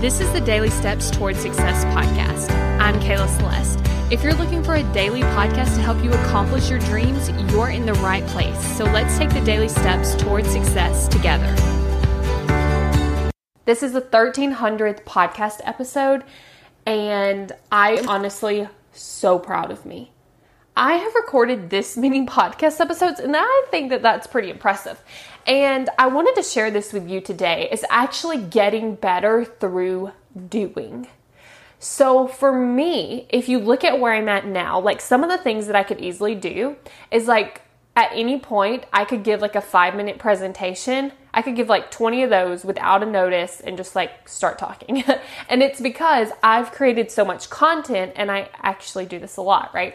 This is the Daily Steps Toward Success podcast. I'm Kayla Celeste. If you're looking for a daily podcast to help you accomplish your dreams, you're in the right place. So let's take the daily steps toward success together. This is the 1300th podcast episode, and I am honestly so proud of me. I have recorded this many podcast episodes, and I think that that's pretty impressive. And I wanted to share this with you today is actually getting better through doing. So for me, if you look at where I'm at now, like some of the things that I could easily do is like at any point I could give like a 5 minute presentation. I could give like 20 of those without a notice and just like start talking. and it's because I've created so much content and I actually do this a lot, right?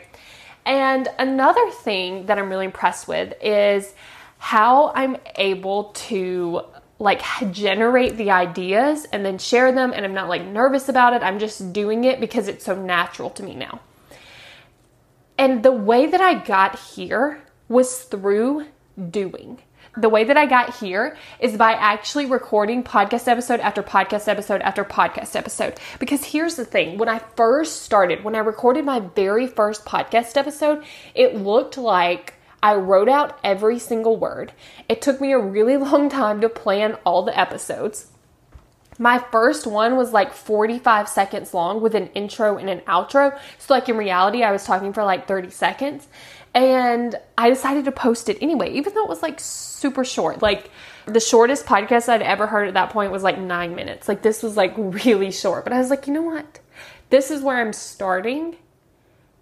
And another thing that I'm really impressed with is how I'm able to like generate the ideas and then share them and I'm not like nervous about it. I'm just doing it because it's so natural to me now. And the way that I got here was through doing. The way that I got here is by actually recording podcast episode after podcast episode after podcast episode. Because here's the thing when I first started, when I recorded my very first podcast episode, it looked like I wrote out every single word. It took me a really long time to plan all the episodes. My first one was like 45 seconds long with an intro and an outro. So, like in reality, I was talking for like 30 seconds. And I decided to post it anyway, even though it was like super short. Like the shortest podcast I'd ever heard at that point was like nine minutes. Like this was like really short. But I was like, you know what? This is where I'm starting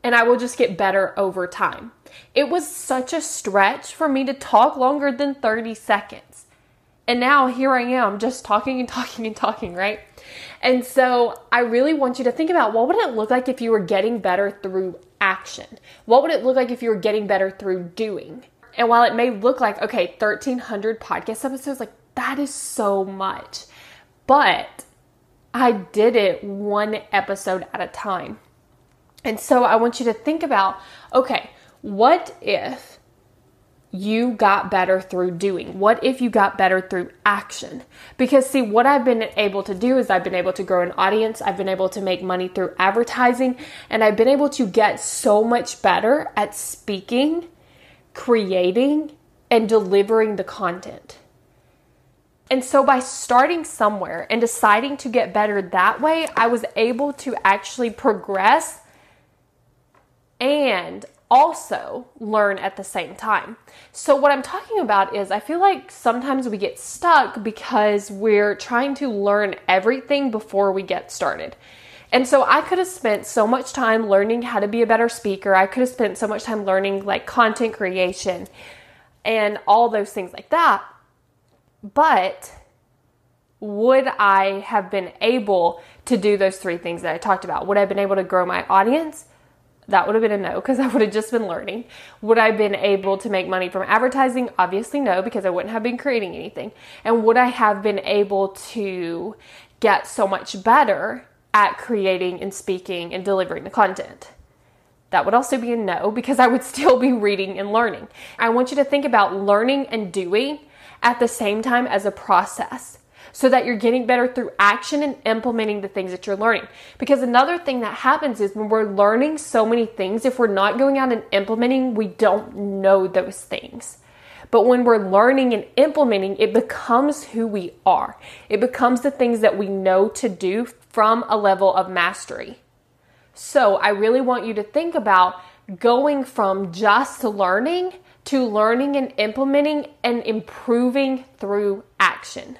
and I will just get better over time. It was such a stretch for me to talk longer than 30 seconds. And now here I am just talking and talking and talking, right? And so I really want you to think about what would it look like if you were getting better through action? What would it look like if you were getting better through doing? And while it may look like, okay, 1300 podcast episodes, like that is so much. But I did it one episode at a time. And so I want you to think about okay, what if you got better through doing? What if you got better through action? Because, see, what I've been able to do is I've been able to grow an audience, I've been able to make money through advertising, and I've been able to get so much better at speaking, creating, and delivering the content. And so, by starting somewhere and deciding to get better that way, I was able to actually progress and also learn at the same time. So, what I'm talking about is I feel like sometimes we get stuck because we're trying to learn everything before we get started. And so I could have spent so much time learning how to be a better speaker. I could have spent so much time learning like content creation and all those things like that. But would I have been able to do those three things that I talked about? Would I have been able to grow my audience? That would have been a no because I would have just been learning. Would I have been able to make money from advertising? Obviously, no, because I wouldn't have been creating anything. And would I have been able to get so much better at creating and speaking and delivering the content? That would also be a no because I would still be reading and learning. I want you to think about learning and doing at the same time as a process so that you're getting better through action and implementing the things that you're learning. Because another thing that happens is when we're learning so many things, if we're not going out and implementing, we don't know those things. But when we're learning and implementing, it becomes who we are. It becomes the things that we know to do from a level of mastery. So I really want you to think about going from just learning to learning and implementing and improving through action.